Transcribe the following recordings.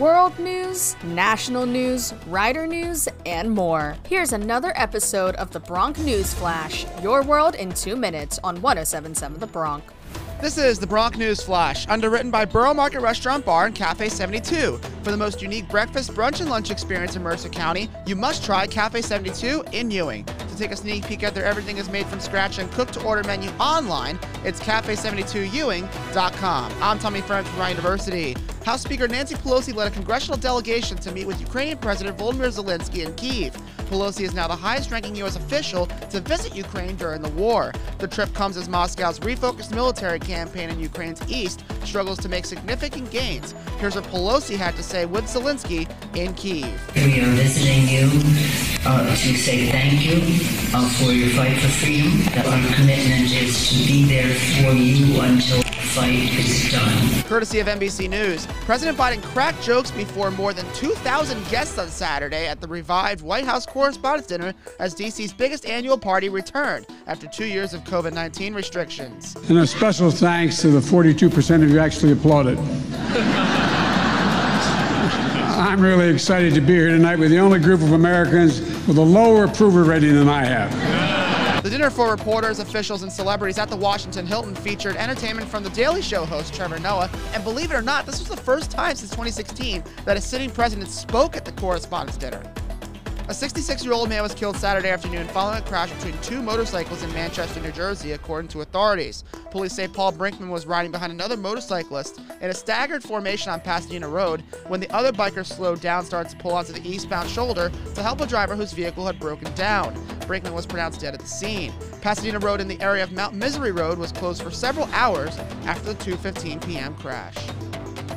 world news, national news, rider news, and more. Here's another episode of the Bronc News Flash, your world in two minutes on 1077 The Bronc. This is the Bronc News Flash, underwritten by Borough Market Restaurant Bar and Cafe 72. For the most unique breakfast, brunch, and lunch experience in Mercer County, you must try Cafe 72 in Ewing. Take a sneak peek at their everything is made from scratch and cooked to order menu online, it's cafe72ewing.com. I'm Tommy Franks from Rider University. House Speaker Nancy Pelosi led a congressional delegation to meet with Ukrainian President Volodymyr Zelensky in Kiev. Pelosi is now the highest ranking U.S. official to visit Ukraine during the war. The trip comes as Moscow's refocused military campaign in Ukraine's east struggles to make significant gains. Here's what Pelosi had to say with Zelensky in Kiev. We are visiting you uh, to say thank you uh, for your fight for freedom. Our commitment is to be there for you until fight is done. Courtesy of NBC News, President Biden cracked jokes before more than 2,000 guests on Saturday at the revived White House Correspondents' Dinner as DC's biggest annual party returned after two years of COVID 19 restrictions. And a special thanks to the 42% of you actually applauded. I'm really excited to be here tonight with the only group of Americans with a lower approval rating than I have. The dinner for reporters, officials, and celebrities at the Washington Hilton featured entertainment from The Daily Show host Trevor Noah. And believe it or not, this was the first time since 2016 that a sitting president spoke at the Correspondents' Dinner. A 66 year old man was killed Saturday afternoon following a crash between two motorcycles in Manchester, New Jersey, according to authorities. Police say Paul Brinkman was riding behind another motorcyclist in a staggered formation on Pasadena Road when the other biker slowed down, started to pull onto the eastbound shoulder to help a driver whose vehicle had broken down. Brinkman was pronounced dead at the scene. Pasadena Road in the area of Mount Misery Road was closed for several hours after the 2:15 p.m. crash.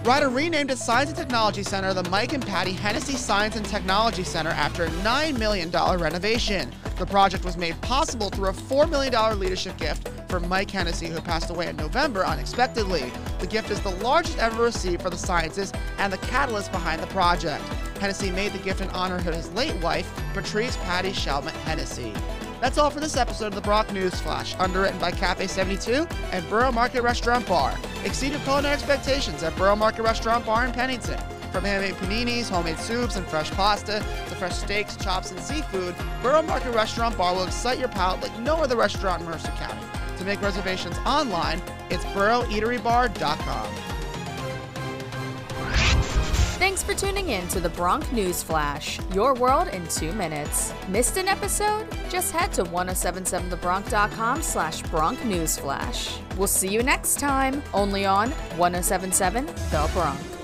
Rider renamed its Science and Technology Center the Mike and Patty Hennessy Science and Technology Center after a $9 million renovation. The project was made possible through a $4 million leadership gift from Mike Hennessy, who passed away in November unexpectedly. The gift is the largest ever received for the sciences and the catalyst behind the project. Hennessy made the gift in honor of his late wife, Patrice Patty Shalmet Hennessy. That's all for this episode of the Bronc News Flash, underwritten by Cafe 72 and Borough Market Restaurant Bar. Exceed your culinary expectations at Borough Market Restaurant Bar in Pennington. From handmade paninis, homemade soups, and fresh pasta to fresh steaks, chops, and seafood, Borough Market Restaurant Bar will excite your palate like no other restaurant in Mercer County. To make reservations online, it's boroughEateryBar.com. Thanks for tuning in to the Bronc News Flash, your world in two minutes. Missed an episode? Just head to 1077thebronc.com slash Bronc News Flash. We'll see you next time, only on 1077 The Bronc.